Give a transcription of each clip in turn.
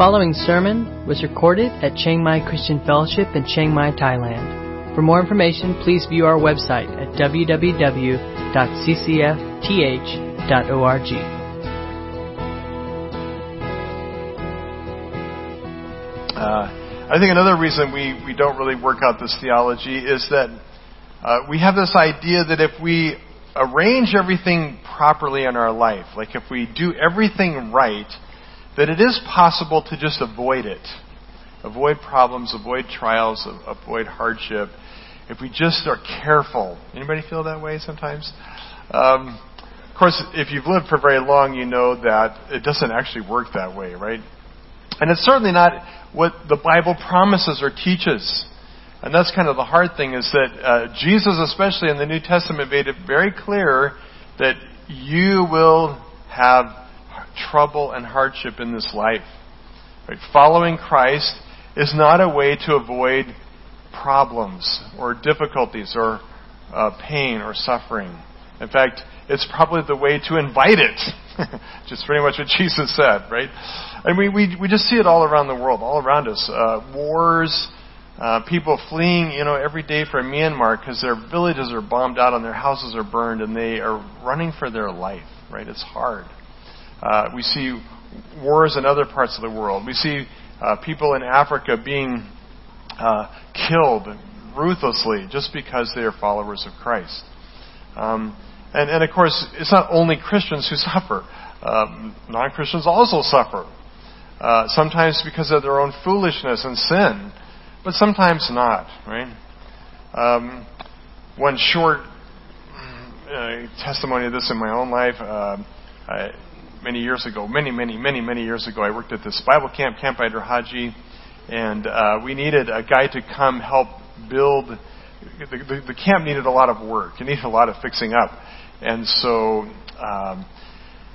following sermon was recorded at Chiang Mai Christian Fellowship in Chiang Mai, Thailand. For more information, please view our website at www.ccfth.org. Uh, I think another reason we, we don't really work out this theology is that uh, we have this idea that if we arrange everything properly in our life, like if we do everything right, that it is possible to just avoid it. Avoid problems, avoid trials, avoid hardship. If we just are careful. Anybody feel that way sometimes? Um, of course, if you've lived for very long, you know that it doesn't actually work that way, right? And it's certainly not what the Bible promises or teaches. And that's kind of the hard thing is that uh, Jesus, especially in the New Testament, made it very clear that you will have trouble and hardship in this life. Right? Following Christ is not a way to avoid problems or difficulties or uh, pain or suffering. In fact, it's probably the way to invite it. just pretty much what Jesus said, right? And we, we, we just see it all around the world, all around us. Uh, wars, uh, people fleeing, you know, every day from Myanmar because their villages are bombed out and their houses are burned and they are running for their life, right? It's hard. Uh, we see wars in other parts of the world. We see uh, people in Africa being uh, killed ruthlessly just because they are followers of Christ. Um, and, and, of course, it's not only Christians who suffer. Um, non Christians also suffer. Uh, sometimes because of their own foolishness and sin, but sometimes not, right? Um, one short uh, testimony of this in my own life. Uh, I, many years ago, many, many, many, many years ago, I worked at this Bible camp, Camp Hyder Haji, and uh, we needed a guy to come help build. The, the, the, camp needed a lot of work. It needed a lot of fixing up, and so um,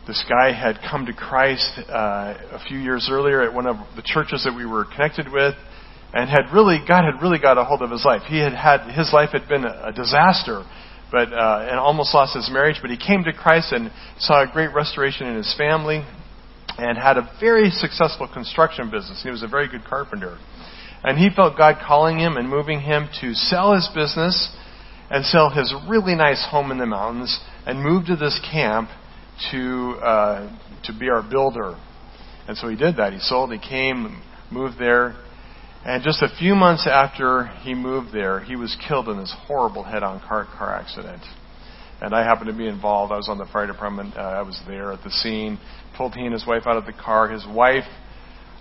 this guy had come to Christ uh, a few years earlier at one of the churches that we were connected with, and had really God had really got a hold of his life. He had had his life had been a, a disaster but uh, and almost lost his marriage. But he came to Christ and saw a great restoration in his family, and had a very successful construction business. He was a very good carpenter, and he felt God calling him and moving him to sell his business and sell his really nice home in the mountains and move to this camp to uh, to be our builder. And so he did that. He sold. He came, moved there, and just a few months after he moved there, he was killed in this horrible head-on car car accident. And I happened to be involved. I was on the fire department. Uh, I was there at the scene. Pulled he and his wife out of the car. His wife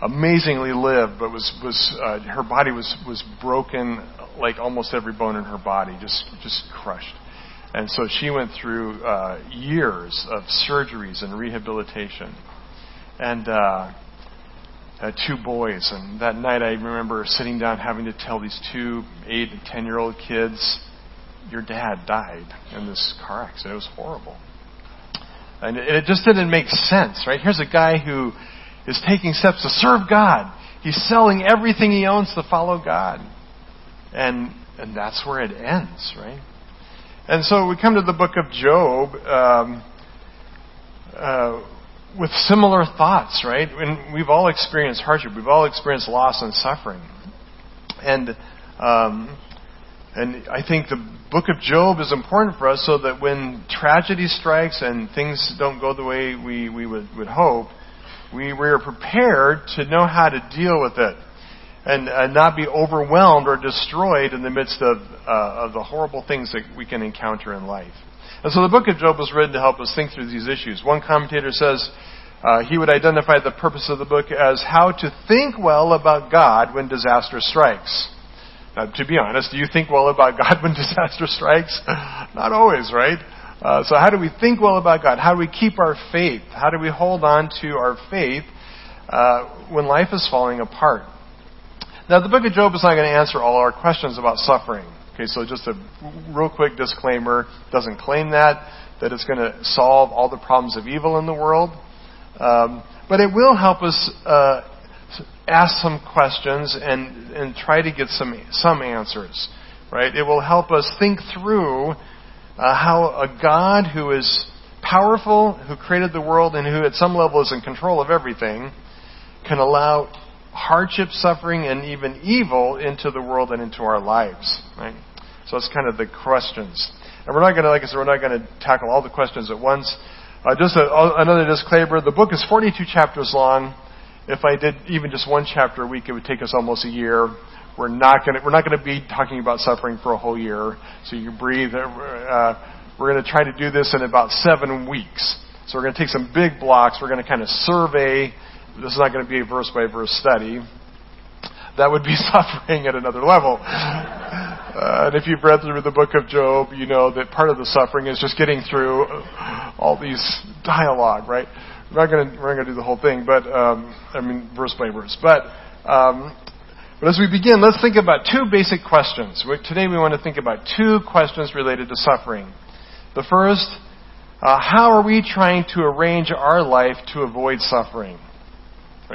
amazingly lived, but was was uh, her body was was broken, like almost every bone in her body, just just crushed. And so she went through uh, years of surgeries and rehabilitation. And uh, uh, two boys. And that night I remember sitting down having to tell these two eight and ten year old kids, Your dad died in this car accident. It was horrible. And it, it just didn't make sense, right? Here's a guy who is taking steps to serve God. He's selling everything he owns to follow God. And, and that's where it ends, right? And so we come to the book of Job. Um, uh, with similar thoughts, right? And we've all experienced hardship. We've all experienced loss and suffering. And um, and I think the book of Job is important for us so that when tragedy strikes and things don't go the way we, we would, would hope, we, we are prepared to know how to deal with it and, not be overwhelmed or destroyed in the midst of, uh, of the horrible things that we can encounter in life. And so the book of Job was written to help us think through these issues. One commentator says uh, he would identify the purpose of the book as how to think well about God when disaster strikes. Now, to be honest, do you think well about God when disaster strikes? Not always, right? Uh, so how do we think well about God? How do we keep our faith? How do we hold on to our faith uh, when life is falling apart? Now, the book of Job is not going to answer all our questions about suffering. Okay, so just a real quick disclaimer doesn't claim that, that it's going to solve all the problems of evil in the world. Um, but it will help us uh, ask some questions and, and try to get some, some answers, right? It will help us think through uh, how a God who is powerful, who created the world, and who at some level is in control of everything, can allow hardship, suffering, and even evil into the world and into our lives. Right? So that's kind of the questions. And we're not going to, like I said, we're not going to tackle all the questions at once. Uh, just a, another disclaimer: the book is 42 chapters long. If I did even just one chapter a week, it would take us almost a year. We're not going to we're not going to be talking about suffering for a whole year. So you breathe. Uh, we're going to try to do this in about seven weeks. So we're going to take some big blocks. We're going to kind of survey. This is not going to be a verse by verse study. That would be suffering at another level. Uh, and if you've read through the book of Job, you know that part of the suffering is just getting through all these dialogue, right? We're not going to do the whole thing, but um, I mean verse by verse. But um, but as we begin, let's think about two basic questions. Today we want to think about two questions related to suffering. The first, uh, how are we trying to arrange our life to avoid suffering?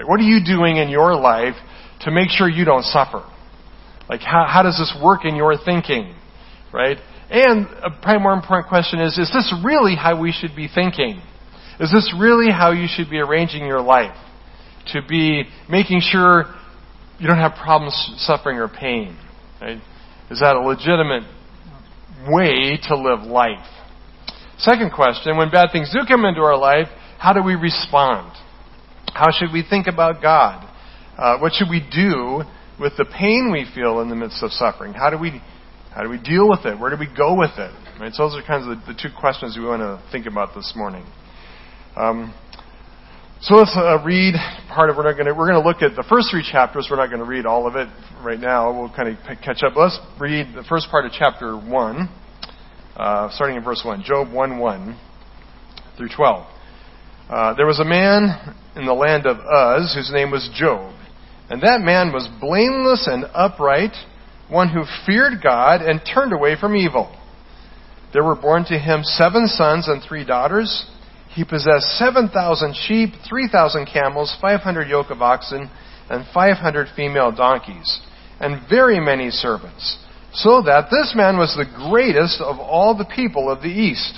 What are you doing in your life to make sure you don't suffer? Like, how, how does this work in your thinking? Right? And a probably more important question is, is this really how we should be thinking? Is this really how you should be arranging your life? To be making sure you don't have problems, suffering, or pain? Right? Is that a legitimate way to live life? Second question, when bad things do come into our life, how do we respond? How should we think about God? Uh, what should we do with the pain we feel in the midst of suffering? How do we how do we deal with it? Where do we go with it? Right. So those are kinds of the, the two questions we want to think about this morning. Um, so let's uh, read part of. We're not going to. We're going to look at the first three chapters. We're not going to read all of it right now. We'll kind of catch up. Let's read the first part of chapter one, uh, starting in verse one. Job one one through twelve. Uh, there was a man in the land of Uz whose name was Job, and that man was blameless and upright, one who feared God and turned away from evil. There were born to him seven sons and three daughters. He possessed 7,000 sheep, 3,000 camels, 500 yoke of oxen, and 500 female donkeys, and very many servants, so that this man was the greatest of all the people of the East.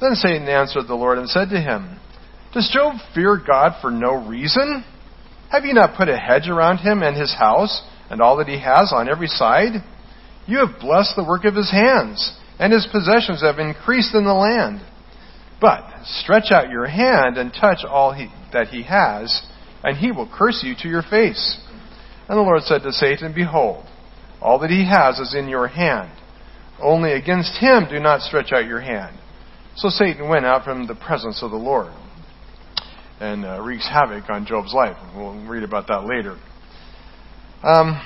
Then Satan answered the Lord and said to him, Does Job fear God for no reason? Have you not put a hedge around him and his house and all that he has on every side? You have blessed the work of his hands, and his possessions have increased in the land. But stretch out your hand and touch all he, that he has, and he will curse you to your face. And the Lord said to Satan, Behold, all that he has is in your hand. Only against him do not stretch out your hand. So Satan went out from the presence of the Lord and uh, wreaks havoc on Job's life. We'll read about that later. Um,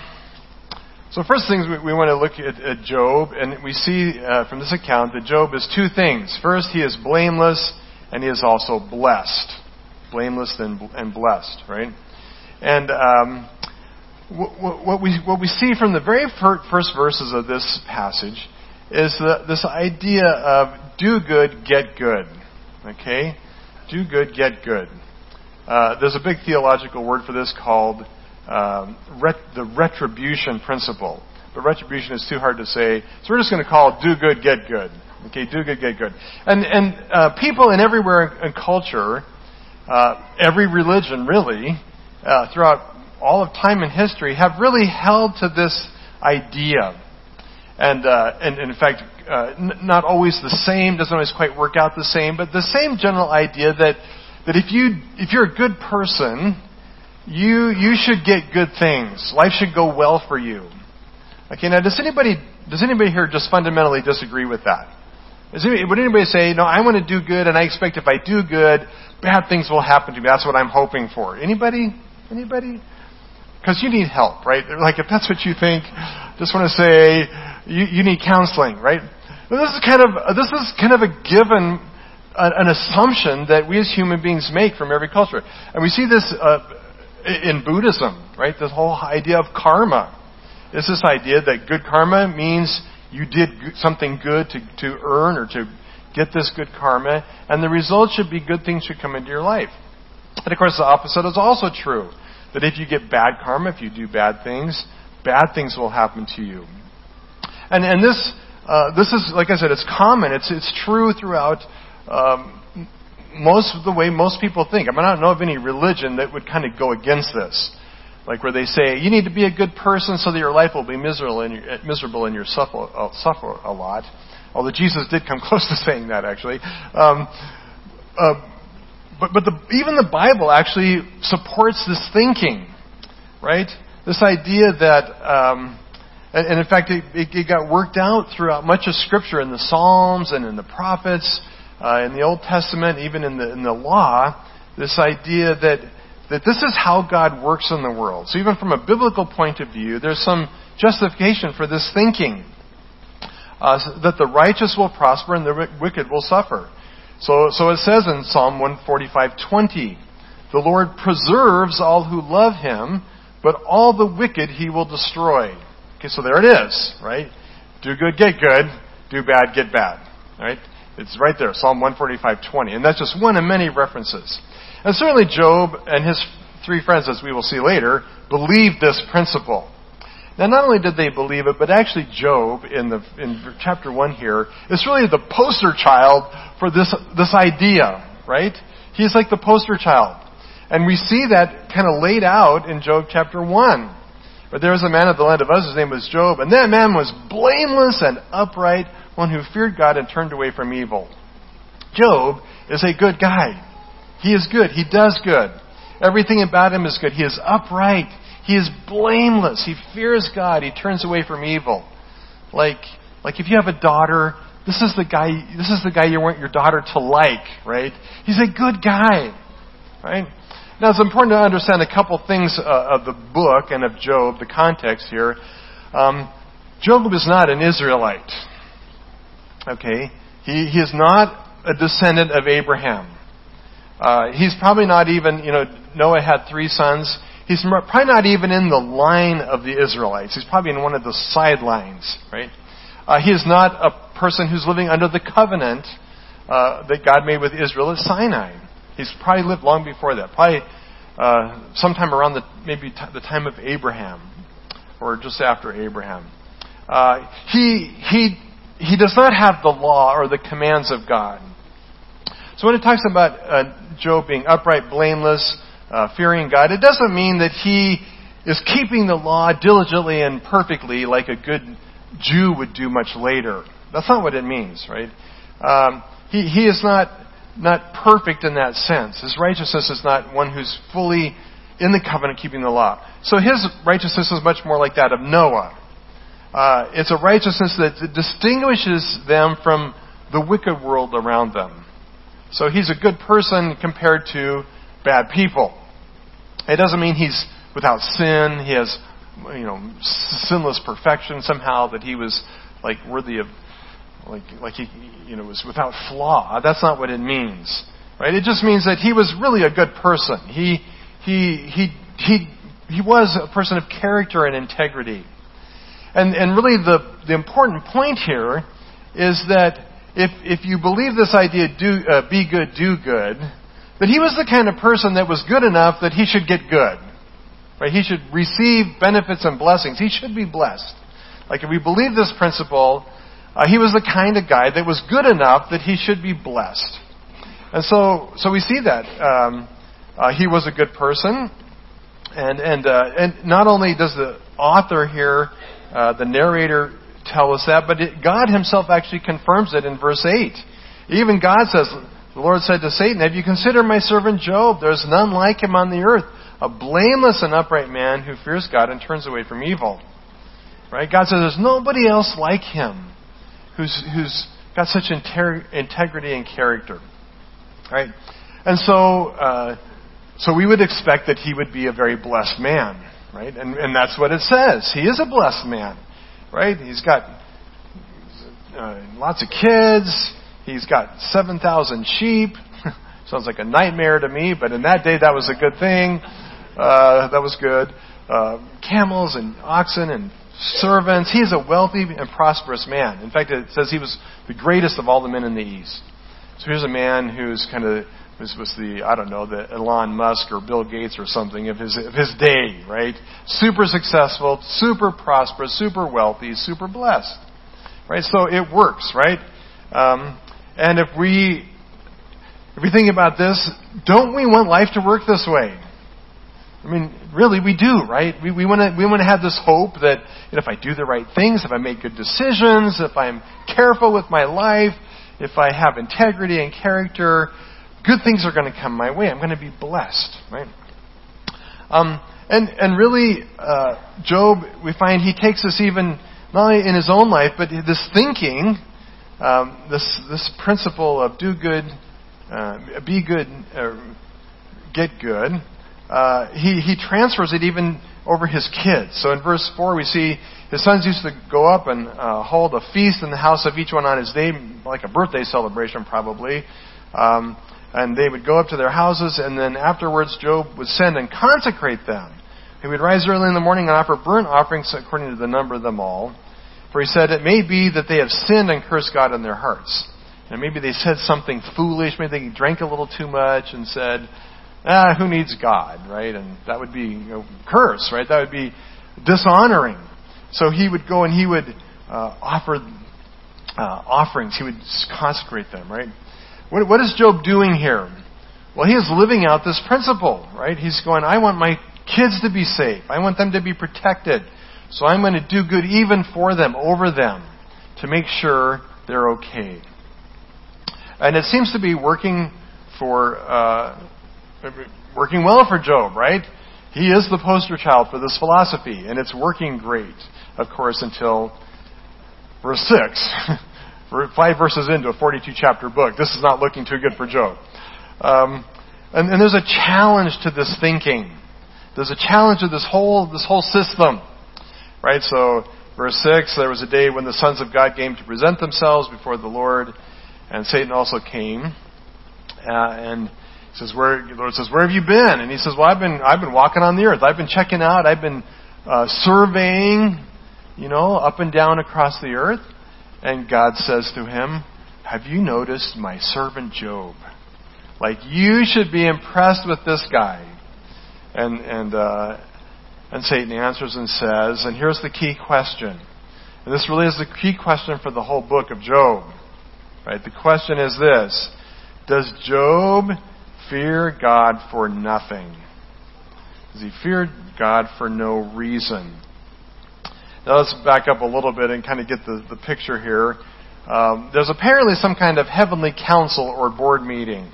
so, first things we, we want to look at, at, Job, and we see uh, from this account that Job is two things. First, he is blameless, and he is also blessed. Blameless and, and blessed, right? And um, what, what, we, what we see from the very first verses of this passage is the, this idea of do good, get good. Okay? Do good, get good. Uh, there's a big theological word for this called um, ret- the retribution principle. But retribution is too hard to say, so we're just going to call it do good, get good. Okay, do good, get good. And, and uh, people in everywhere in culture, uh, every religion really, uh, throughout all of time and history, have really held to this idea. And, uh, and, and in fact, uh, n- not always the same, doesn't always quite work out the same, but the same general idea that, that if, you, if you're a good person, you, you should get good things. Life should go well for you. Okay, now does anybody, does anybody here just fundamentally disagree with that? Anybody, would anybody say, no, I want to do good and I expect if I do good, bad things will happen to me. That's what I'm hoping for. Anybody? Anybody? Because you need help, right? Like if that's what you think, just want to say you, you need counseling, right? This is kind of this is kind of a given, an assumption that we as human beings make from every culture, and we see this uh, in Buddhism, right? This whole idea of karma is this idea that good karma means you did something good to, to earn or to get this good karma, and the result should be good things should come into your life. And of course, the opposite is also true. That if you get bad karma, if you do bad things, bad things will happen to you. And, and this, uh, this is, like I said, it's common. It's, it's true throughout um, most of the way most people think. I mean, I don't know of any religion that would kind of go against this. Like where they say, you need to be a good person so that your life will be miserable and, you're, miserable and you'll suffer, uh, suffer a lot. Although Jesus did come close to saying that, actually. Um, uh, but but the, even the Bible actually supports this thinking, right? This idea that, um, and, and, in fact, it, it, it, got worked out throughout much of Scripture in the Psalms and in the prophets, uh, in the Old Testament, even in the in the Law. This idea that that this is how God works in the world. So even from a biblical point of view, there's some justification for this thinking. Uh, that the righteous will prosper and the wicked will suffer. So, so it says in Psalm 145:20, "The Lord preserves all who love Him, but all the wicked He will destroy." Okay, so there it is, right? Do good, get good. Do bad, get bad. Right? It's right there, Psalm 145:20, and that's just one of many references. And certainly Job and his three friends, as we will see later, believed this principle. Now, not only did they believe it, but actually Job, in, the, in chapter 1 here, is really the poster child for this, this idea, right? He's like the poster child. And we see that kind of laid out in Job chapter 1. But there was a man of the land of Uz, his name was Job, and that man was blameless and upright, one who feared God and turned away from evil. Job is a good guy. He is good. He does good. Everything about him is good. He is upright. He is blameless. He fears God. He turns away from evil. Like, like if you have a daughter, this is the guy, this is the guy you want your daughter to like, right? He's a good guy, right? Now it's important to understand a couple things uh, of the book and of Job, the context here. Um, Job is not an Israelite. Okay? He, he is not a descendant of Abraham. Uh, he's probably not even, you know, Noah had three sons. He's probably not even in the line of the Israelites. He's probably in one of the sidelines, right? Uh, he is not a person who's living under the covenant uh, that God made with Israel at Sinai. He's probably lived long before that, probably uh, sometime around the maybe t- the time of Abraham, or just after Abraham. Uh, he he he does not have the law or the commands of God. So when it talks about uh, Job being upright, blameless, uh, fearing God, it doesn't mean that he is keeping the law diligently and perfectly like a good Jew would do much later. That's not what it means, right? Um, he, he is not, not perfect in that sense. His righteousness is not one who's fully in the covenant keeping the law. So his righteousness is much more like that of Noah. Uh, it's a righteousness that distinguishes them from the wicked world around them. So he's a good person compared to bad people. It doesn't mean he's without sin. He has, you know, sinless perfection somehow that he was like worthy of, like like he, you know, was without flaw. That's not what it means, right? It just means that he was really a good person. He he he he he was a person of character and integrity. And and really the the important point here is that if if you believe this idea, do uh, be good, do good that he was the kind of person that was good enough that he should get good. Right? He should receive benefits and blessings. He should be blessed. Like if we believe this principle, uh, he was the kind of guy that was good enough that he should be blessed. And so, so we see that um, uh, he was a good person, and and uh, and not only does the author here, uh, the narrator, tell us that, but it, God Himself actually confirms it in verse eight. Even God says, the Lord said to Satan, Have you considered my servant Job? There is none like him on the earth, a blameless and upright man who fears God and turns away from evil. Right? God says there's nobody else like him who's, who's got such integrity and character. Right? And so, uh, so we would expect that he would be a very blessed man. Right? And, and that's what it says. He is a blessed man. Right? He's got uh, lots of kids. He's got 7,000 sheep. Sounds like a nightmare to me, but in that day that was a good thing. Uh, that was good. Uh, camels and oxen and servants. He is a wealthy and prosperous man. In fact, it says he was the greatest of all the men in the East. So here's a man who's kind of was, was the I don't know the Elon Musk or Bill Gates or something of his of his day, right? Super successful, super prosperous, super wealthy, super blessed, right? So it works, right? Um, and if we if we think about this, don't we want life to work this way? I mean, really, we do, right? We, want to we want to have this hope that you know, if I do the right things, if I make good decisions, if I'm careful with my life, if I have integrity and character, good things are going to come my way. I'm going to be blessed, right? Um, and and really, uh, Job, we find he takes this even not only in his own life, but this thinking, um, this this principle of do good, uh, be good, uh, get good uh, he, he transfers it even over his kids. So in verse 4, we see his sons used to go up and uh, hold a feast in the house of each one on his day, like a birthday celebration probably. Um, and they would go up to their houses, and then afterwards Job would send and consecrate them. He would rise early in the morning and offer burnt offerings according to the number of them all. For he said, It may be that they have sinned and cursed God in their hearts. And maybe they said something foolish, maybe they drank a little too much and said, ah, who needs God, right? And that would be know, curse, right? That would be dishonoring. So he would go and he would uh, offer uh, offerings. He would consecrate them, right? What, what is Job doing here? Well, he is living out this principle, right? He's going, I want my kids to be safe. I want them to be protected. So I'm going to do good even for them, over them, to make sure they're okay. And it seems to be working for uh, working well for Job, right? He is the poster child for this philosophy, and it's working great, of course, until verse 6. Five verses into a 42 chapter book. This is not looking too good for Job. Um, and, and there's a challenge to this thinking. There's a challenge to this whole, this whole system. Right? So, verse 6, there was a day when the sons of God came to present themselves before the Lord, and Satan also came. Uh, and he says, where, the Lord says, where have you been? And he says, well, I've been, I've been walking on the earth. I've been checking out. I've been uh, surveying, you know, up and down across the earth. And God says to him, have you noticed my servant Job? Like, you should be impressed with this guy. And, and, uh, and Satan answers and says, and here's the key question. And this really is the key question for the whole book of Job. Right? The question is this. Does Job fear God for nothing? Does he fear God for no reason? Now let's back up a little bit and kind of get the, the picture here. Um, there's apparently some kind of heavenly council or board meeting,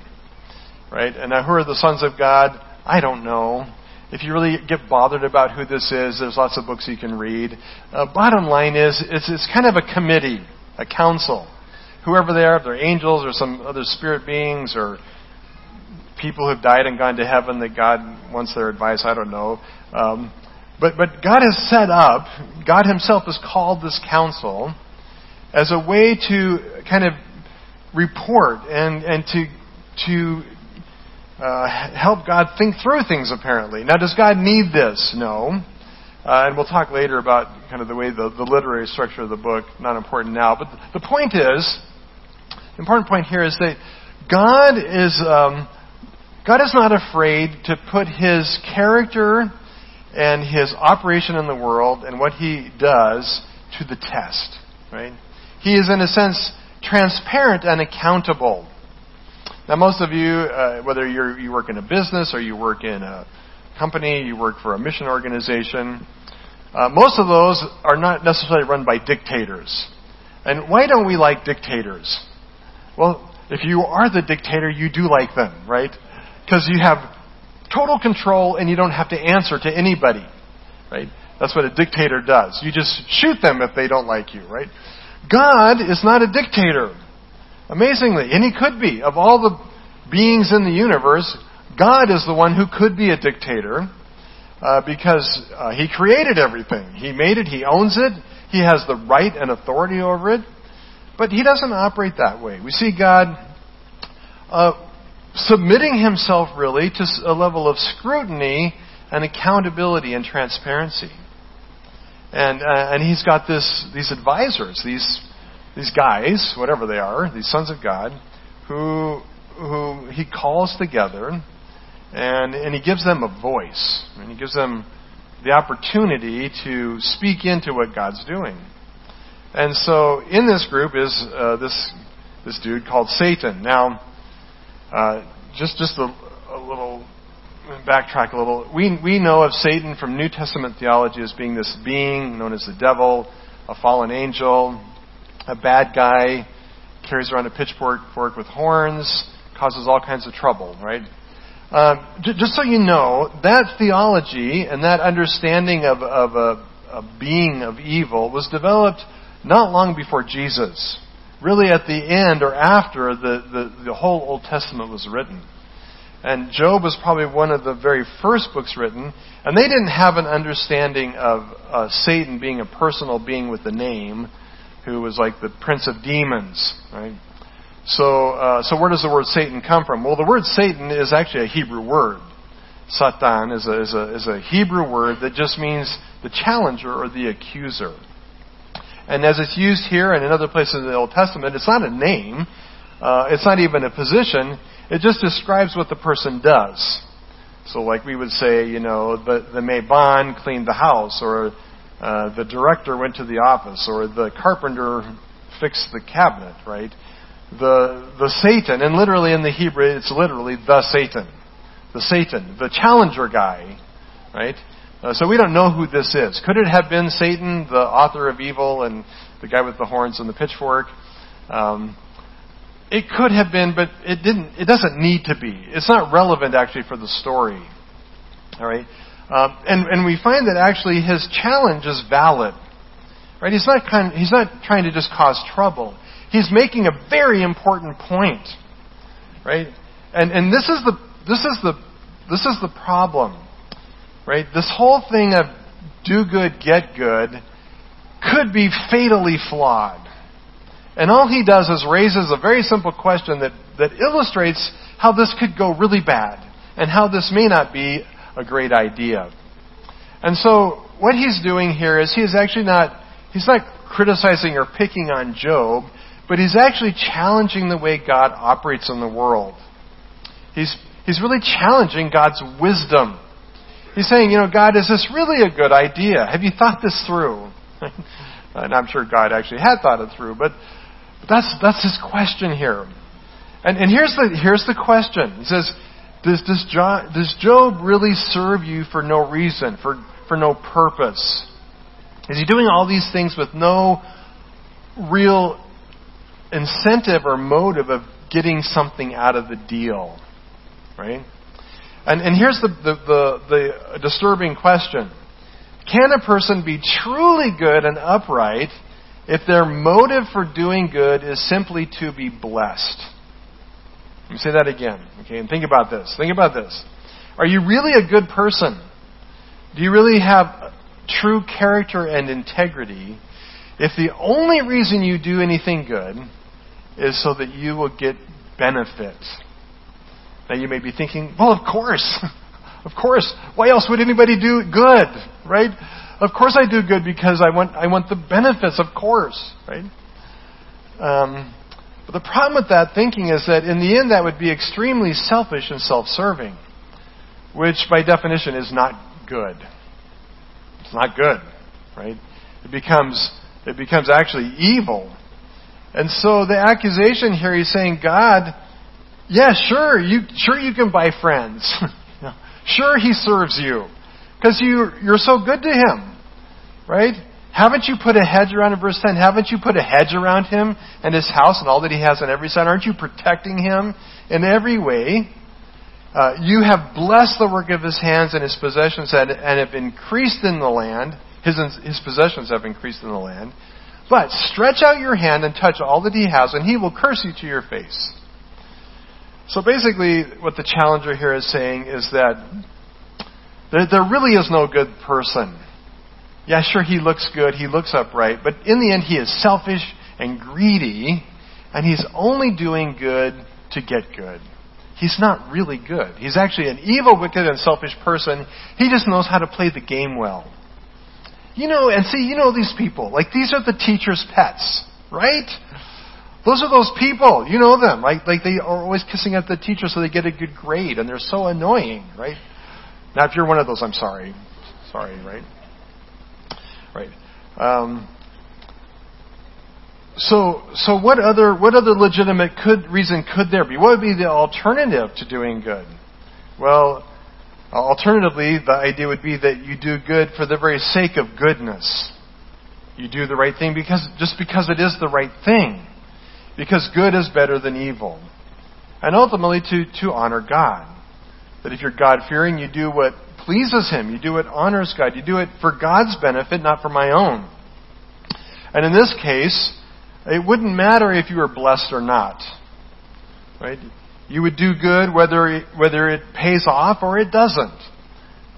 right? And now who are the sons of God? I don't know. If you really get bothered about who this is, there's lots of books you can read. Uh, bottom line is, it's, it's kind of a committee, a council. Whoever they are, if they're angels or some other spirit beings or people who've died and gone to heaven that God wants their advice. I don't know. Um, but, but God has set up, God Himself has called this council as a way to kind of report and, and to, to uh, help God think through things, apparently. Now, does God need this? No. Uh, and we'll talk later about kind of the way the, the literary structure of the book, not important now. But the point is, the important point here is that God is um, God is not afraid to put his character and his operation in the world and what he does to the test. Right? He is, in a sense, transparent and accountable. Now, most of you, uh, whether you work in a business or you work in a company, you work for a mission organization, uh, most of those are not necessarily run by dictators. And why don't we like dictators? Well, if you are the dictator, you do like them, right? Because you have total control and you don't have to answer to anybody. Right? That's what a dictator does. You just shoot them if they don't like you, right? God is not a dictator. Amazingly. And he could be. Of all the beings in the universe, God is the one who could be a dictator uh, because uh, he created everything. He made it, he owns it, he has the right and authority over it. But he doesn't operate that way. We see God uh, submitting himself really to a level of scrutiny and accountability and transparency. And, uh, and he's got this, these advisors, these, these guys, whatever they are, these sons of God, who, who he calls together and, and he gives them a voice. And he gives them the opportunity to speak into what God's doing. And so in this group is uh, this, this dude called Satan. Now, uh, just, just a, a little backtrack a little. We, we know of Satan from New Testament theology as being this being known as the devil, a fallen angel, a bad guy, carries around a pitchfork fork with horns, causes all kinds of trouble, right? Uh, j- just so you know, that theology and that understanding of, of a, a being of evil was developed not long before Jesus. Really at the end or after the, the, the whole Old Testament was written. And Job was probably one of the very first books written, and they didn't have an understanding of uh, Satan being a personal being with a name, who was like the prince of demons, right? So, uh, so where does the word Satan come from? Well, the word Satan is actually a Hebrew word. Satan is a, is a, is a Hebrew word that just means the challenger or the accuser. And as it's used here and in other places in the Old Testament, it's not a name. Uh, it's not even a position. It just describes what the person does. So, like we would say, you know, the, the Maban cleaned the house, or uh, the director went to the office, or the carpenter fixed the cabinet, right? The, the Satan, and literally in the Hebrew, it's literally the Satan. The Satan, the challenger guy, right? Uh, so we don't know who this is. Could it have been Satan, the author of evil, and the guy with the horns and the pitchfork? Um, it could have been, but it didn't. It doesn't need to be. It's not relevant actually for the story. All right, um, and and we find that actually his challenge is valid. Right? He's not kind. He's not trying to just cause trouble. He's making a very important point. Right? And and this is the this is the this is the problem. Right? This whole thing of do good, get good could be fatally flawed. And all he does is raises a very simple question that, that illustrates how this could go really bad and how this may not be a great idea. And so what he's doing here is he is actually not he's not criticizing or picking on Job, but he's actually challenging the way God operates in the world. He's he's really challenging God's wisdom. He's saying, you know, God, is this really a good idea? Have you thought this through? and I'm sure God actually had thought it through, but but that's, that's his question here. And, and here's, the, here's the question. He says, does, does, Job, does Job really serve you for no reason, for, for no purpose? Is he doing all these things with no real incentive or motive of getting something out of the deal? Right? And, and here's the, the, the, the disturbing question. Can a person be truly good and upright if their motive for doing good is simply to be blessed. Let me say that again, okay? And think about this. Think about this. Are you really a good person? Do you really have true character and integrity if the only reason you do anything good is so that you will get benefit? Now you may be thinking, well, of course. of course. Why else would anybody do good, right? Of course I do good because I want, I want the benefits, of course, right? Um, but the problem with that thinking is that in the end that would be extremely selfish and self-serving, which by definition is not good. It's not good, right? It becomes, it becomes actually evil. And so the accusation here, he's saying, God, yeah, sure, you, sure you can buy friends. sure he serves you. Because you, you're so good to him. Right? Haven't you put a hedge around him? Verse 10, haven't you put a hedge around him and his house and all that he has on every side? Aren't you protecting him in every way? Uh, you have blessed the work of his hands, and his possessions had, and have increased in the land. His, his possessions have increased in the land. But stretch out your hand and touch all that he has, and he will curse you to your face. So basically, what the challenger here is saying is that there, there really is no good person. Yeah, sure, he looks good, he looks upright, but in the end, he is selfish and greedy, and he's only doing good to get good. He's not really good. He's actually an evil, wicked, and selfish person. He just knows how to play the game well. You know, and see, you know these people. Like, these are the teacher's pets, right? Those are those people. You know them. Like, like they are always kissing at the teacher so they get a good grade, and they're so annoying, right? Now, if you're one of those, I'm sorry. Sorry, right? Right. Um, so, so what other what other legitimate could, reason could there be? What would be the alternative to doing good? Well, alternatively, the idea would be that you do good for the very sake of goodness. You do the right thing because just because it is the right thing, because good is better than evil, and ultimately to to honor God. That if you're God fearing, you do what pleases Him, you do what honors God, you do it for God's benefit, not for my own. And in this case, it wouldn't matter if you were blessed or not. Right? You would do good whether it, whether it pays off or it doesn't.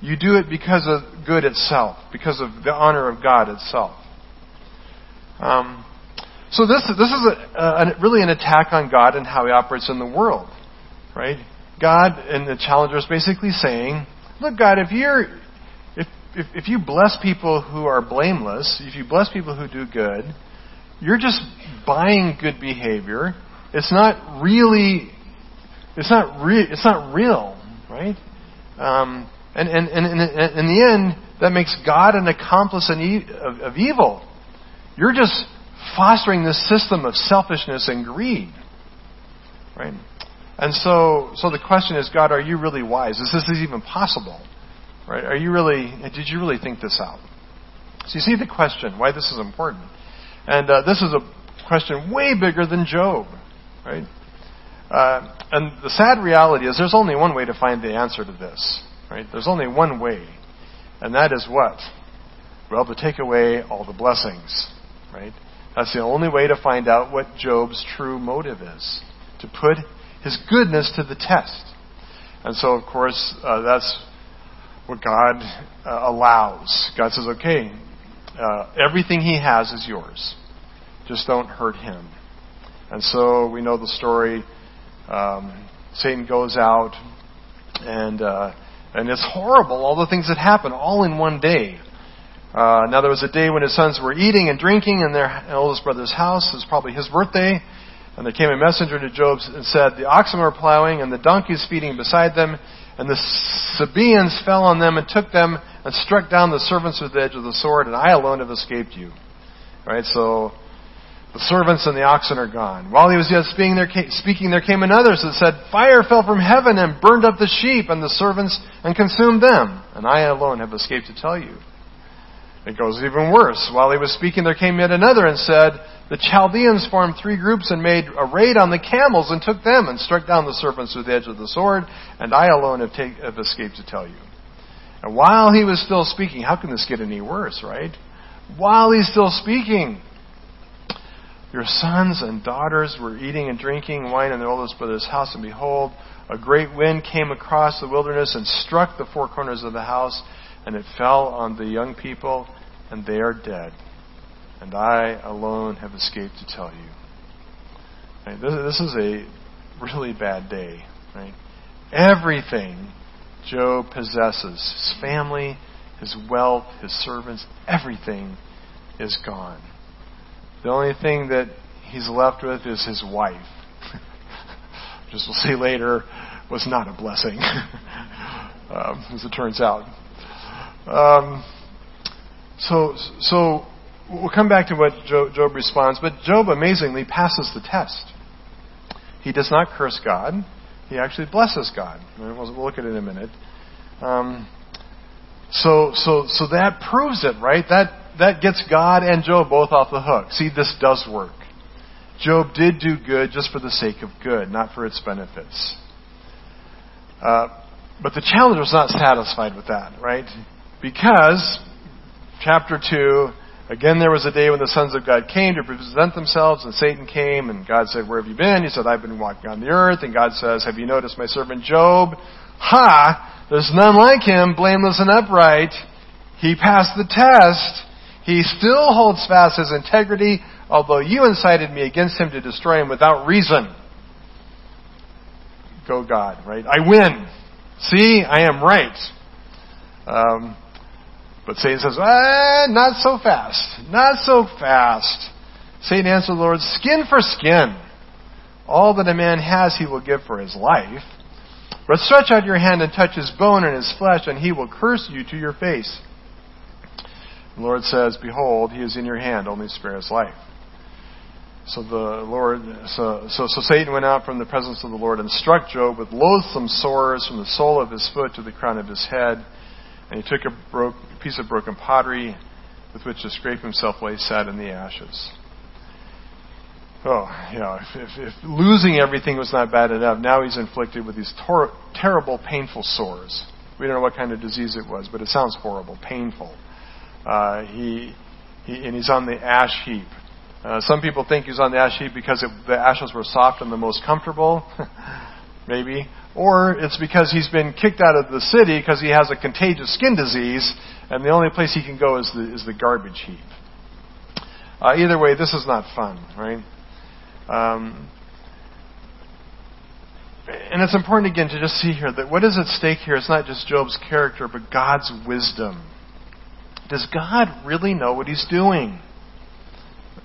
You do it because of good itself, because of the honor of God itself. Um, so this this is a, a, really an attack on God and how He operates in the world, right? God and the challenger is basically saying, "Look, God, if you're if, if if you bless people who are blameless, if you bless people who do good, you're just buying good behavior. It's not really, it's not it's not real, right? Um, and, and, and, and, in the end, that makes God an accomplice of, of evil. You're just fostering this system of selfishness and greed, right? And so, so the question is, God, are you really wise? Is this even possible? Right? Are you really? Did you really think this out? So you see the question why this is important. And uh, this is a question way bigger than Job, right? Uh, and the sad reality is there's only one way to find the answer to this, right? There's only one way, and that is what? Well, to take away all the blessings, right? That's the only way to find out what Job's true motive is, to put his goodness to the test. And so, of course, uh, that's what God uh, allows. God says, okay, uh, everything he has is yours. Just don't hurt him. And so we know the story. Um, Satan goes out, and uh, and it's horrible. All the things that happen, all in one day. Uh, now there was a day when his sons were eating and drinking in their eldest brother's house. It was probably his birthday. And there came a messenger to Job and said, The oxen were plowing and the donkeys feeding beside them, and the Sabaeans fell on them and took them and struck down the servants with the edge of the sword, and I alone have escaped you. Right, so the servants and the oxen are gone. While he was yet speaking there, came, speaking, there came another that said, Fire fell from heaven and burned up the sheep and the servants and consumed them. And I alone have escaped to tell you. It goes even worse. While he was speaking, there came yet another and said, The Chaldeans formed three groups and made a raid on the camels and took them and struck down the serpents with the edge of the sword. And I alone have, take, have escaped to tell you. And while he was still speaking, how can this get any worse, right? While he's still speaking, your sons and daughters were eating and drinking wine in their oldest brother's house, and behold, a great wind came across the wilderness and struck the four corners of the house, and it fell on the young people, and they are dead. And I alone have escaped to tell you. Right? This, this is a really bad day. Right? Everything Job possesses, his family, his wealth, his servants, everything is gone. The only thing that he's left with is his wife. Just we'll see later, was not a blessing, um, as it turns out. Um, so, so we'll come back to what Job, Job responds, but Job amazingly passes the test. He does not curse God. He actually blesses God. We'll, look at it in a minute. Um, so, so, so that proves it, right? That that gets God and Job both off the hook. See, this does work. Job did do good just for the sake of good, not for its benefits. Uh, but the challenger was not satisfied with that, right? Because, chapter 2, again there was a day when the sons of God came to present themselves, and Satan came, and God said, Where have you been? He said, I've been walking on the earth. And God says, Have you noticed my servant Job? Ha! There's none like him, blameless and upright. He passed the test. He still holds fast his integrity, although you incited me against him to destroy him without reason. Go God, right? I win. See, I am right. Um, but Satan says, ah, not so fast. Not so fast. Satan answered the Lord, skin for skin. All that a man has he will give for his life. But stretch out your hand and touch his bone and his flesh, and he will curse you to your face. The Lord says, Behold, he is in your hand, only spare his life. So the Lord, so, so, so Satan went out from the presence of the Lord and struck Job with loathsome sores from the sole of his foot to the crown of his head. And he took a broke, piece of broken pottery with which to scrape himself while he sat in the ashes. Oh, yeah, if, if, if losing everything was not bad enough, now he's inflicted with these tor- terrible, painful sores. We don't know what kind of disease it was, but it sounds horrible, painful. Uh, he, he, and he's on the ash heap. Uh, some people think he's on the ash heap because it, the ashes were soft and the most comfortable, maybe. Or it's because he's been kicked out of the city because he has a contagious skin disease, and the only place he can go is the, is the garbage heap. Uh, either way, this is not fun, right? Um, and it's important again to just see here that what is at stake here is not just Job's character, but God's wisdom. Does God really know what he's doing?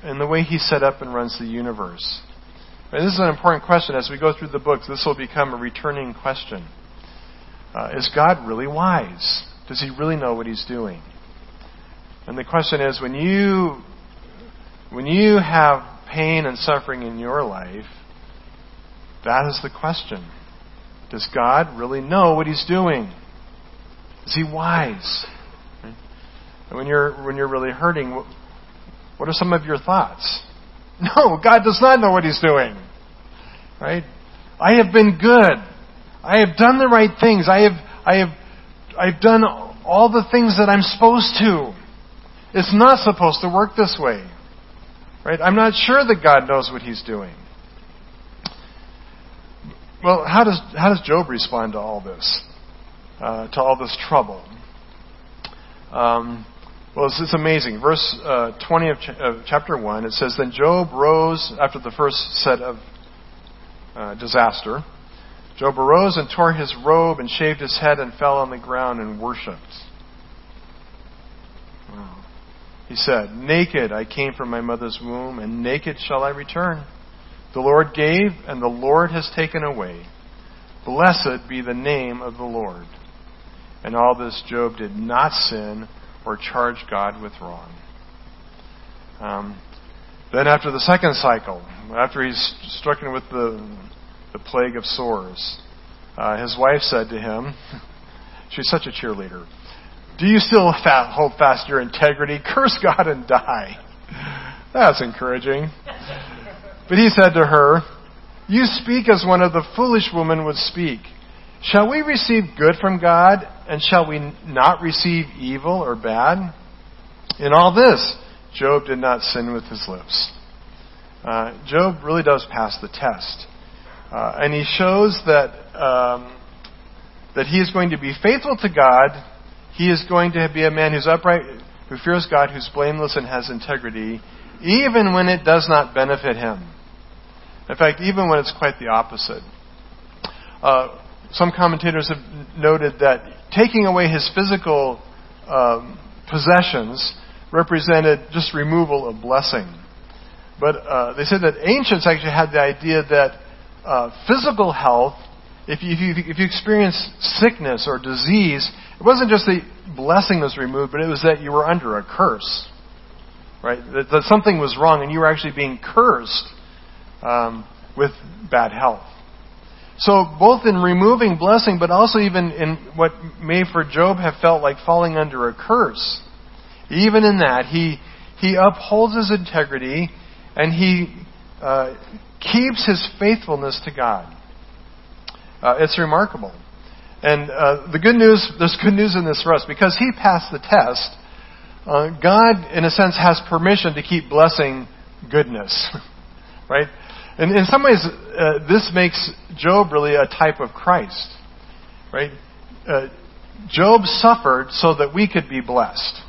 and the way He set up and runs the universe? This is an important question. As we go through the books, this will become a returning question. Uh, is God really wise? Does He really know what He's doing? And the question is, when you when you have pain and suffering in your life, that is the question. Does God really know what He's doing? Is He wise? And when you're when you're really hurting, what are some of your thoughts? No, God does not know what He's doing. Right? I have been good. I have done the right things. I have, I have, I've done all the things that I'm supposed to. It's not supposed to work this way. Right? I'm not sure that God knows what He's doing. Well, how does, how does Job respond to all this? Uh, to all this trouble? Um, well, it's, it's amazing. Verse uh, 20 of, ch- of, chapter 1, it says, Then Job rose after the first set of uh, disaster. Job arose and tore his robe and shaved his head and fell on the ground and worshipped. He said, Naked I came from my mother's womb, and naked shall I return. The Lord gave, and the Lord has taken away. Blessed be the name of the Lord. And all this Job did not sin or charge God with wrong. Um, then, after the second cycle, after he's stricken with the, the plague of sores, uh, his wife said to him, She's such a cheerleader. Do you still hold fast your integrity? Curse God and die. That's encouraging. But he said to her, You speak as one of the foolish women would speak. Shall we receive good from God, and shall we not receive evil or bad? In all this, Job did not sin with his lips. Uh, Job really does pass the test. Uh, and he shows that, um, that he is going to be faithful to God. He is going to be a man who's upright, who fears God, who's blameless and has integrity, even when it does not benefit him. In fact, even when it's quite the opposite. Uh, some commentators have noted that taking away his physical um, possessions represented just removal of blessing. But uh, they said that ancients actually had the idea that uh, physical health, if you, if, you, if you experience sickness or disease, it wasn't just the blessing was removed, but it was that you were under a curse. Right? That, that something was wrong and you were actually being cursed um, with bad health. So, both in removing blessing, but also even in what may for Job have felt like falling under a curse, even in that, he, he upholds his integrity and he uh, keeps his faithfulness to God. Uh, it's remarkable. And uh, the good news, there's good news in this for us. Because he passed the test, uh, God, in a sense, has permission to keep blessing goodness. right? And in some ways, uh, this makes Job really a type of Christ. Right? Uh, Job suffered so that we could be blessed.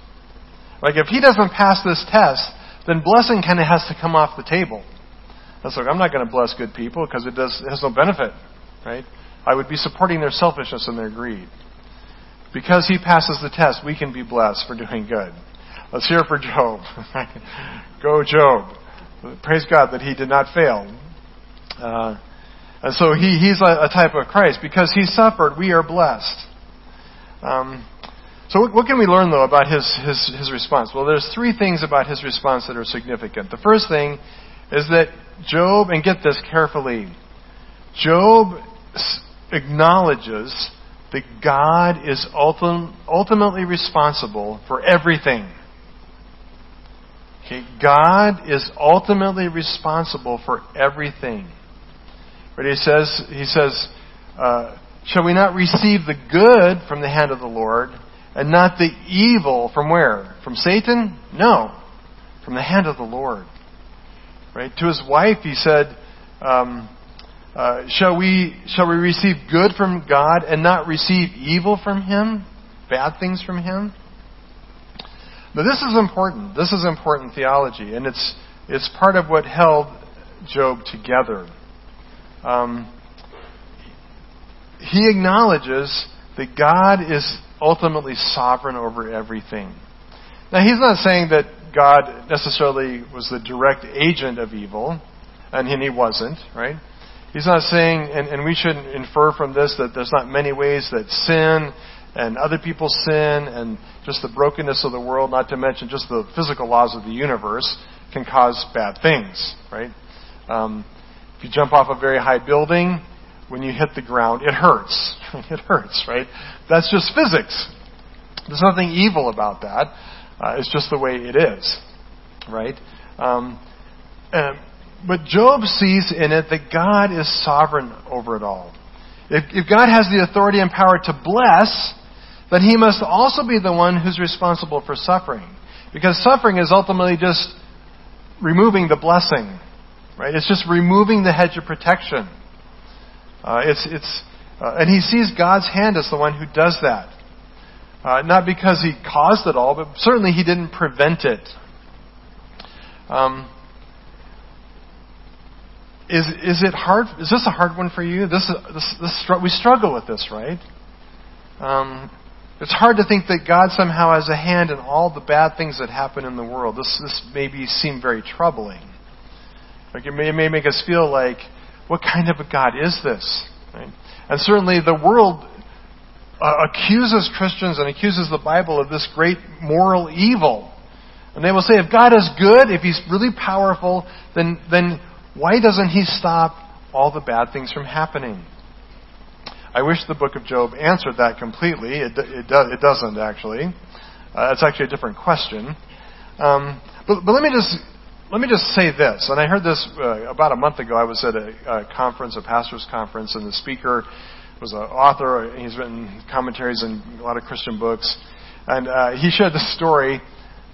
Like, if he doesn't pass this test, then blessing kind of has to come off the table. That's like, I'm not going to bless good people because it, does, it has no benefit, right? I would be supporting their selfishness and their greed. Because he passes the test, we can be blessed for doing good. Let's hear for Job. Go, Job. Praise God that he did not fail. Uh, and so he, he's a, a, type of Christ. Because he suffered, we are blessed. Um, so what, what can we learn, though, about his, his, his response? Well, there's three things about his response that are significant. The first thing is that Job, and get this carefully, Job acknowledges that God is ultim, ultimately responsible for everything. God is ultimately responsible for everything. But he says, he says, uh, shall we not receive the good from the hand of the Lord and not the evil from where? From Satan? No. From the hand of the Lord. Right? To his wife, he said, um, uh, shall we shall we receive good from God and not receive evil from Him, bad things from Him? But this is important. This is important theology, and it's it's part of what held Job together. Um, he acknowledges that God is ultimately sovereign over everything. Now, he's not saying that God necessarily was the direct agent of evil, and he wasn't, right? He's not saying, and, and we shouldn't infer from this that there's not many ways that sin and other people's sin and just the brokenness of the world, not to mention just the physical laws of the universe, can cause bad things, right? Um, if you jump off a very high building, when you hit the ground, it hurts. it hurts, right? That's just physics. There's nothing evil about that. Uh, it's just the way it is, right? Um, and, but Job sees in it that God is sovereign over it all. If, if God has the authority and power to bless, then he must also be the one who's responsible for suffering. Because suffering is ultimately just removing the blessing, right? It's just removing the hedge of protection. Uh, it's, it's, uh, and he sees God's hand as the one who does that. Uh, not because he caused it all, but certainly he didn't prevent it. Um, is is it hard? Is this a hard one for you? This this, this we struggle with this, right? Um, it's hard to think that God somehow has a hand in all the bad things that happen in the world. This this maybe seem very troubling. Like it may, it may make us feel like, what kind of a God is this? Right? And certainly the world uh, accuses Christians and accuses the Bible of this great moral evil. And they will say, if God is good, if He's really powerful, then then why doesn't he stop all the bad things from happening? I wish the book of Job answered that completely. It, it, do, it doesn't, actually. Uh, it's actually a different question. Um, but, but let me just let me just say this. And I heard this uh, about a month ago. I was at a, a conference, a pastor's conference, and the speaker was an author. He's written commentaries in a lot of Christian books. And uh, he shared the story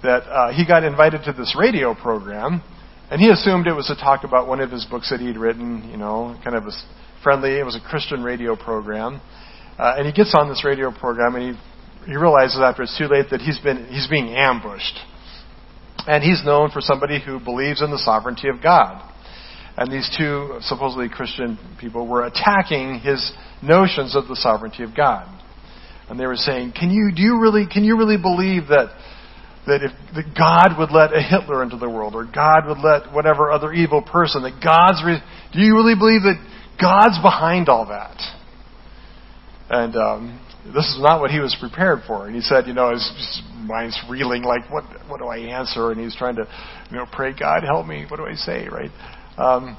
that uh, he got invited to this radio program and he assumed it was to talk about one of his books that he'd written, you know, kind of a friendly, it was a Christian radio program. Uh, and he gets on this radio program and he, he realizes after it's too late that he's been, he's being ambushed. And he's known for somebody who believes in the sovereignty of God. And these two supposedly Christian people were attacking his notions of the sovereignty of God. And they were saying, "Can you do you really can you really believe that that if that God would let a Hitler into the world, or God would let whatever other evil person, that God's. Re- do you really believe that God's behind all that? And um, this is not what he was prepared for. And he said, you know, his, his mind's reeling, like, what what do I answer? And he's trying to, you know, pray, God help me. What do I say, right? Um,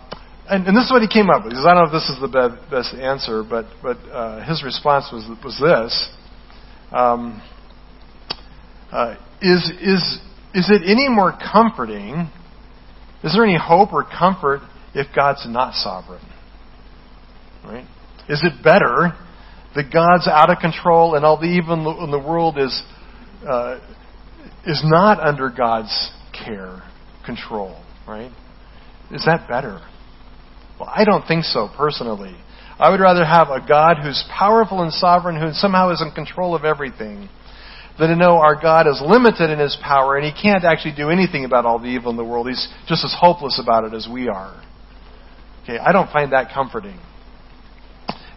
and, and this is what he came up with. He says, I don't know if this is the best answer, but but uh, his response was was this. Um, uh, is, is, is it any more comforting? Is there any hope or comfort if God's not sovereign? Right? Is it better that God's out of control and all the evil in the world is uh, is not under God's care, control, right? Is that better? Well, I don't think so personally. I would rather have a God who's powerful and sovereign, who somehow is in control of everything, than to know our God is limited in his power and he can't actually do anything about all the evil in the world. He's just as hopeless about it as we are. Okay, I don't find that comforting.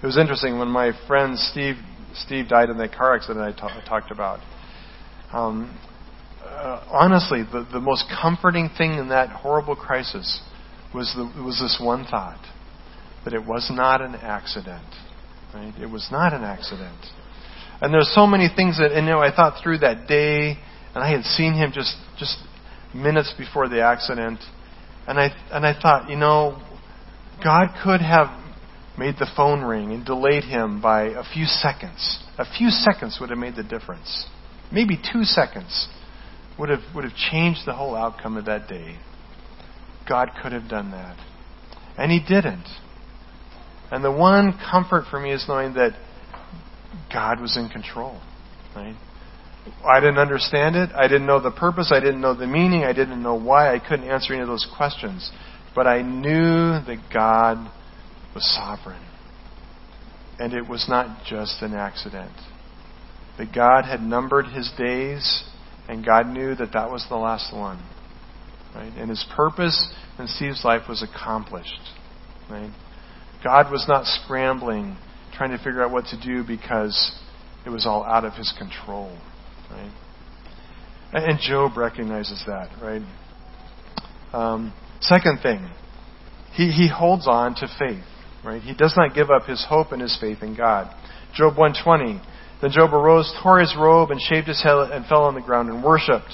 It was interesting when my friend Steve Steve died in that car accident I, ta- I talked about. Um, uh, honestly, the, the most comforting thing in that horrible crisis was the, was this one thought that it was not an accident. Right? It was not an accident. And there's so many things that, and you know, I thought through that day, and I had seen him just just minutes before the accident, and I and I thought, you know, God could have made the phone ring and delayed him by a few seconds. A few seconds would have made the difference. Maybe two seconds would have would have changed the whole outcome of that day. God could have done that. And he didn't. And the one comfort for me is knowing that God was in control. Right? I didn't understand it. I didn't know the purpose. I didn't know the meaning. I didn't know why. I couldn't answer any of those questions. But I knew that God was sovereign. And it was not just an accident. That God had numbered his days, and God knew that that was the last one. Right? And his purpose in Steve's life was accomplished. Right? God was not scrambling trying to figure out what to do because it was all out of his control. Right? And Job recognizes that, right? Um, second thing, he, he holds on to faith, right? He does not give up his hope and his faith in God. Job 120. Then Job arose, tore his robe, and shaved his head, and fell on the ground and worshipped.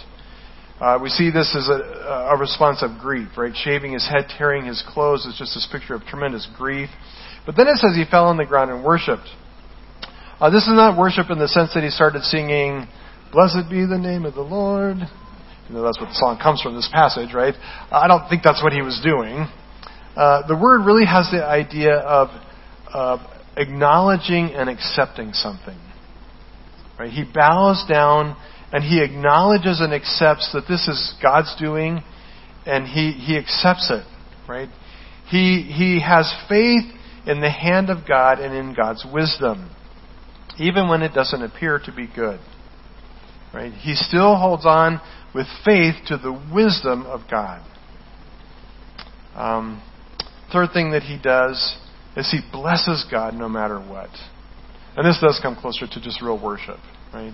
Uh, we see this as a, a response of grief, right? Shaving his head, tearing his clothes is just this picture of tremendous grief. But then it says he fell on the ground and worshipped. Uh, this is not worship in the sense that he started singing, Blessed be the name of the Lord. You know, that's what the song comes from, this passage, right? I don't think that's what he was doing. Uh, the word really has the idea of uh, acknowledging and accepting something. Right? He bows down and he acknowledges and accepts that this is God's doing, and he, he accepts it. Right? He, he has faith in the hand of God and in God's wisdom, even when it doesn't appear to be good. Right? He still holds on with faith to the wisdom of God. Um, third thing that he does is he blesses God no matter what. And this does come closer to just real worship, right?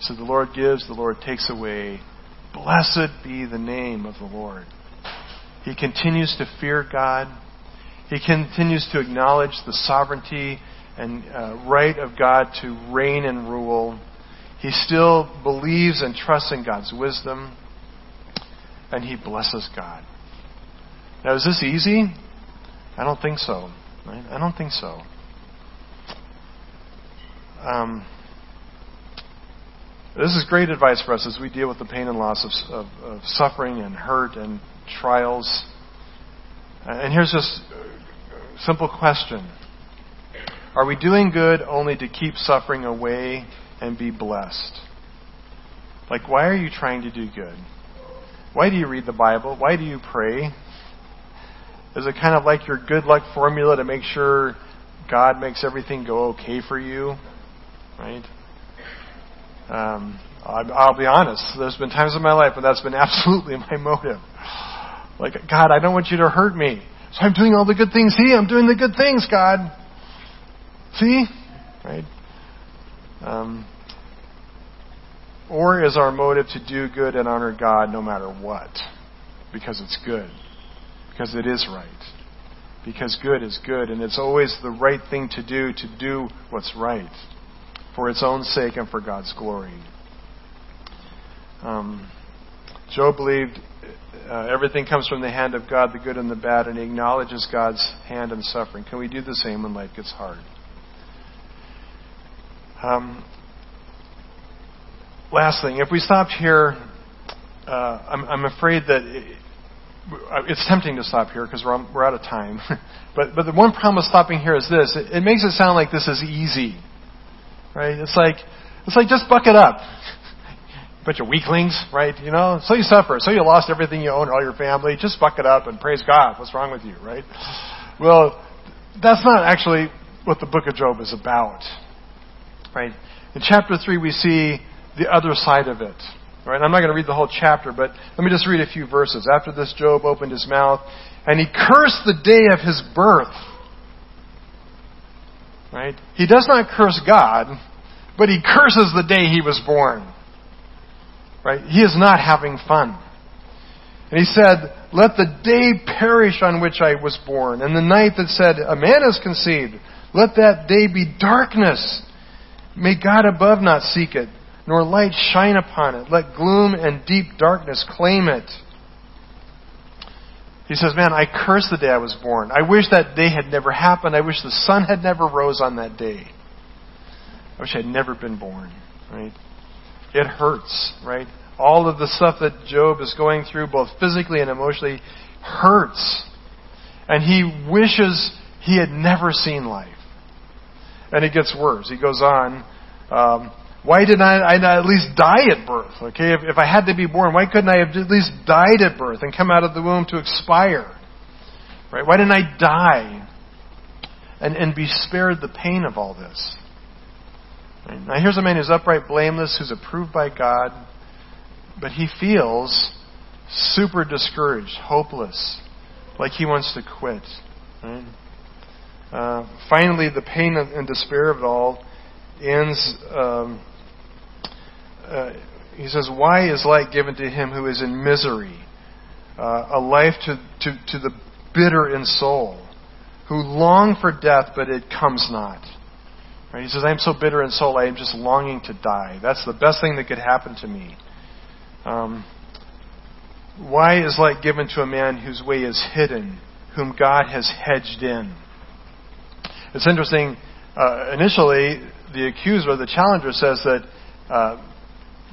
So the Lord gives, the Lord takes away. Blessed be the name of the Lord. He continues to fear God. He continues to acknowledge the sovereignty and uh, right of God to reign and rule. He still believes and trusts in God's wisdom, and he blesses God. Now, is this easy? I don't think so. Right? I don't think so. Um, this is great advice for us as we deal with the pain and loss of, of, of suffering and hurt and trials. And here's just a Simple question Are we doing good only to keep suffering away and be blessed? Like, why are you trying to do good? Why do you read the Bible? Why do you pray? Is it kind of like your good luck formula to make sure God makes everything go okay for you? Right? Um, I'll be honest. There's been times in my life when that's been absolutely my motive. Like, God, I don't want you to hurt me. So I'm doing all the good things. See, I'm doing the good things, God. See? Right? Um, or is our motive to do good and honor God no matter what? Because it's good. Because it is right. Because good is good, and it's always the right thing to do to do what's right for its own sake and for God's glory. Um, Job believed uh, everything comes from the hand of God, the good and the bad, and he acknowledges God's hand in suffering. Can we do the same when life gets hard? Um, last thing, if we stopped here, uh, I'm, I'm, afraid that Uh, it's tempting to stop here because we're, we're out of time. but, but the one problem with stopping here is this it, it makes it sound like this is easy. right? It's like, it's like just buck it up. Bunch of weaklings, right? You know, so you suffer, so you lost everything you own, all your family. Just buck it up and praise God. What's wrong with you, right? Well, that's not actually what the book of Job is about, right? In chapter three, we see the other side of it. Right? I'm not going to read the whole chapter, but let me just read a few verses. After this, Job opened his mouth and he cursed the day of his birth. Right? He does not curse God, but he curses the day he was born. Right? He is not having fun. And he said, Let the day perish on which I was born, and the night that said, A man is conceived. Let that day be darkness. May God above not seek it, nor light shine upon it. Let gloom and deep darkness claim it. He says, Man, I curse the day I was born. I wish that day had never happened. I wish the sun had never rose on that day. I wish I had never been born. Right? It hurts, right? All of the stuff that Job is going through, both physically and emotionally, hurts. And he wishes he had never seen life. And it gets worse. He goes on. Um, why didn't I, I at least die at birth? Okay, if, if I had to be born, why couldn't I have at least died at birth and come out of the womb to expire? Right? Why didn't I die and, and be spared the pain of all this? Right? Now here's a man who's upright, blameless, who's approved by God, but he feels super discouraged, hopeless, like he wants to quit. Right? Uh, finally, the pain and despair of it all ends um, uh, he says, Why is light given to him who is in misery? Uh, a life to, to, to the bitter in soul, who long for death, but it comes not. Right? He says, I am so bitter in soul, I am just longing to die. That's the best thing that could happen to me. Um, why is light given to a man whose way is hidden, whom God has hedged in? It's interesting. Uh, initially, the accuser, the challenger, says that uh,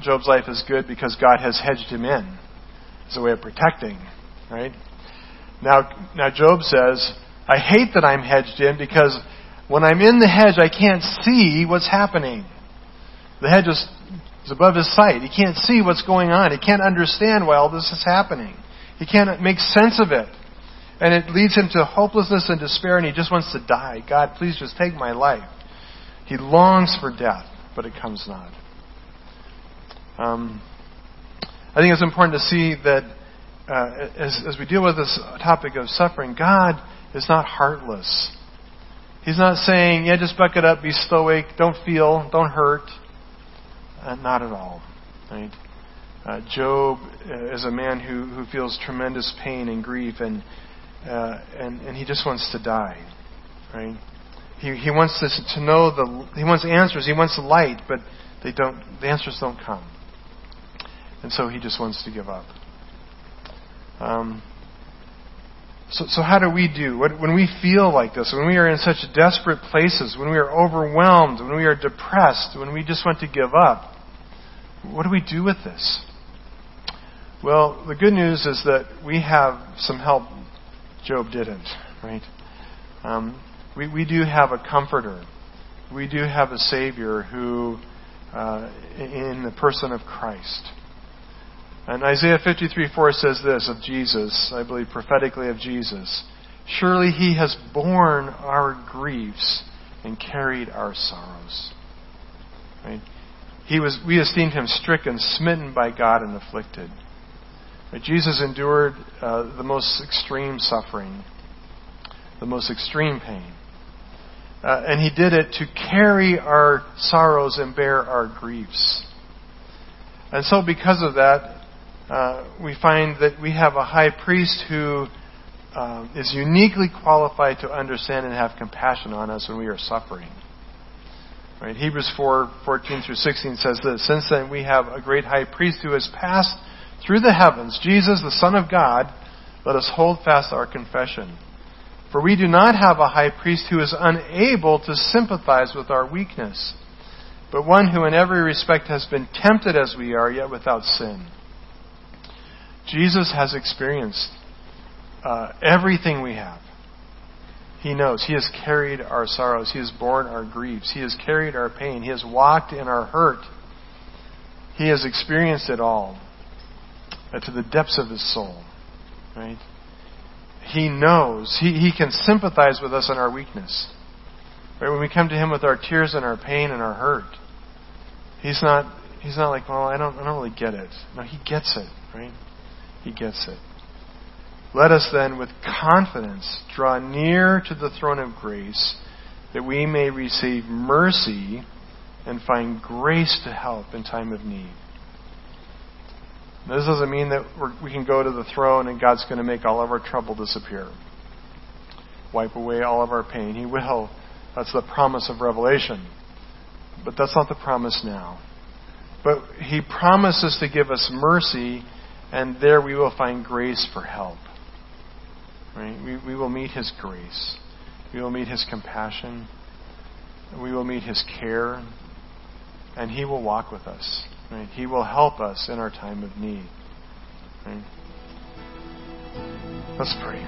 Job's life is good because God has hedged him in. It's a way of protecting, right? Now, now Job says, I hate that I'm hedged in because when I'm in the hedge, I can't see what's happening. The hedge is, is above his sight. He can't see what's going on. He can't understand why all this is happening. He can't make sense of it. And it leads him to hopelessness and despair, and he just wants to die. God, please just take my life. He longs for death, but it comes not. Um, I think it's important to see that uh, as, as we deal with this topic of suffering, God is not heartless. He's not saying, yeah, just buck it up, be stoic, don't feel, don't hurt. Uh, not at all. Right? Uh, Job is a man who, who feels tremendous pain and grief, and, uh, and, and he just wants to die. Right? He, he wants to, to know the, he wants answers, he wants light, but they don't, the answers don't come. And so he just wants to give up. Um, so, so how do we do? When we feel like this, when we are in such desperate places, when we are overwhelmed, when we are depressed, when we just want to give up, what do we do with this? Well, the good news is that we have some help. Job didn't, right? Um, we, we do have a comforter. We do have a Savior who, uh, in the person of Christ, and Isaiah 53 4 says this of Jesus, I believe prophetically of Jesus Surely he has borne our griefs and carried our sorrows. Right? He was, we esteemed him stricken, smitten by God, and afflicted. Right? Jesus endured uh, the most extreme suffering, the most extreme pain. Uh, and he did it to carry our sorrows and bear our griefs. And so, because of that, uh, we find that we have a high priest who um, is uniquely qualified to understand and have compassion on us when we are suffering. Right? Hebrews 4 14 through 16 says this Since then we have a great high priest who has passed through the heavens, Jesus, the Son of God, let us hold fast our confession. For we do not have a high priest who is unable to sympathize with our weakness, but one who in every respect has been tempted as we are, yet without sin. Jesus has experienced uh, everything we have. He knows. He has carried our sorrows. He has borne our griefs. He has carried our pain. He has walked in our hurt. He has experienced it all uh, to the depths of his soul. Right? He knows. He, he can sympathize with us in our weakness. Right? When we come to him with our tears and our pain and our hurt, he's not he's not like, well, I don't I don't really get it. No, he gets it, right? He gets it. Let us then, with confidence, draw near to the throne of grace that we may receive mercy and find grace to help in time of need. This doesn't mean that we can go to the throne and God's going to make all of our trouble disappear, wipe away all of our pain. He will. That's the promise of Revelation. But that's not the promise now. But He promises to give us mercy, and there we will find grace for help. Right? We, we will meet His grace. We will meet His compassion. We will meet His care. And He will walk with us. Right? He will help us in our time of need. Right? Let's pray.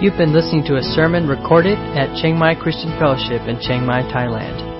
You've been listening to a sermon recorded at Chiang Mai Christian Fellowship in Chiang Mai, Thailand.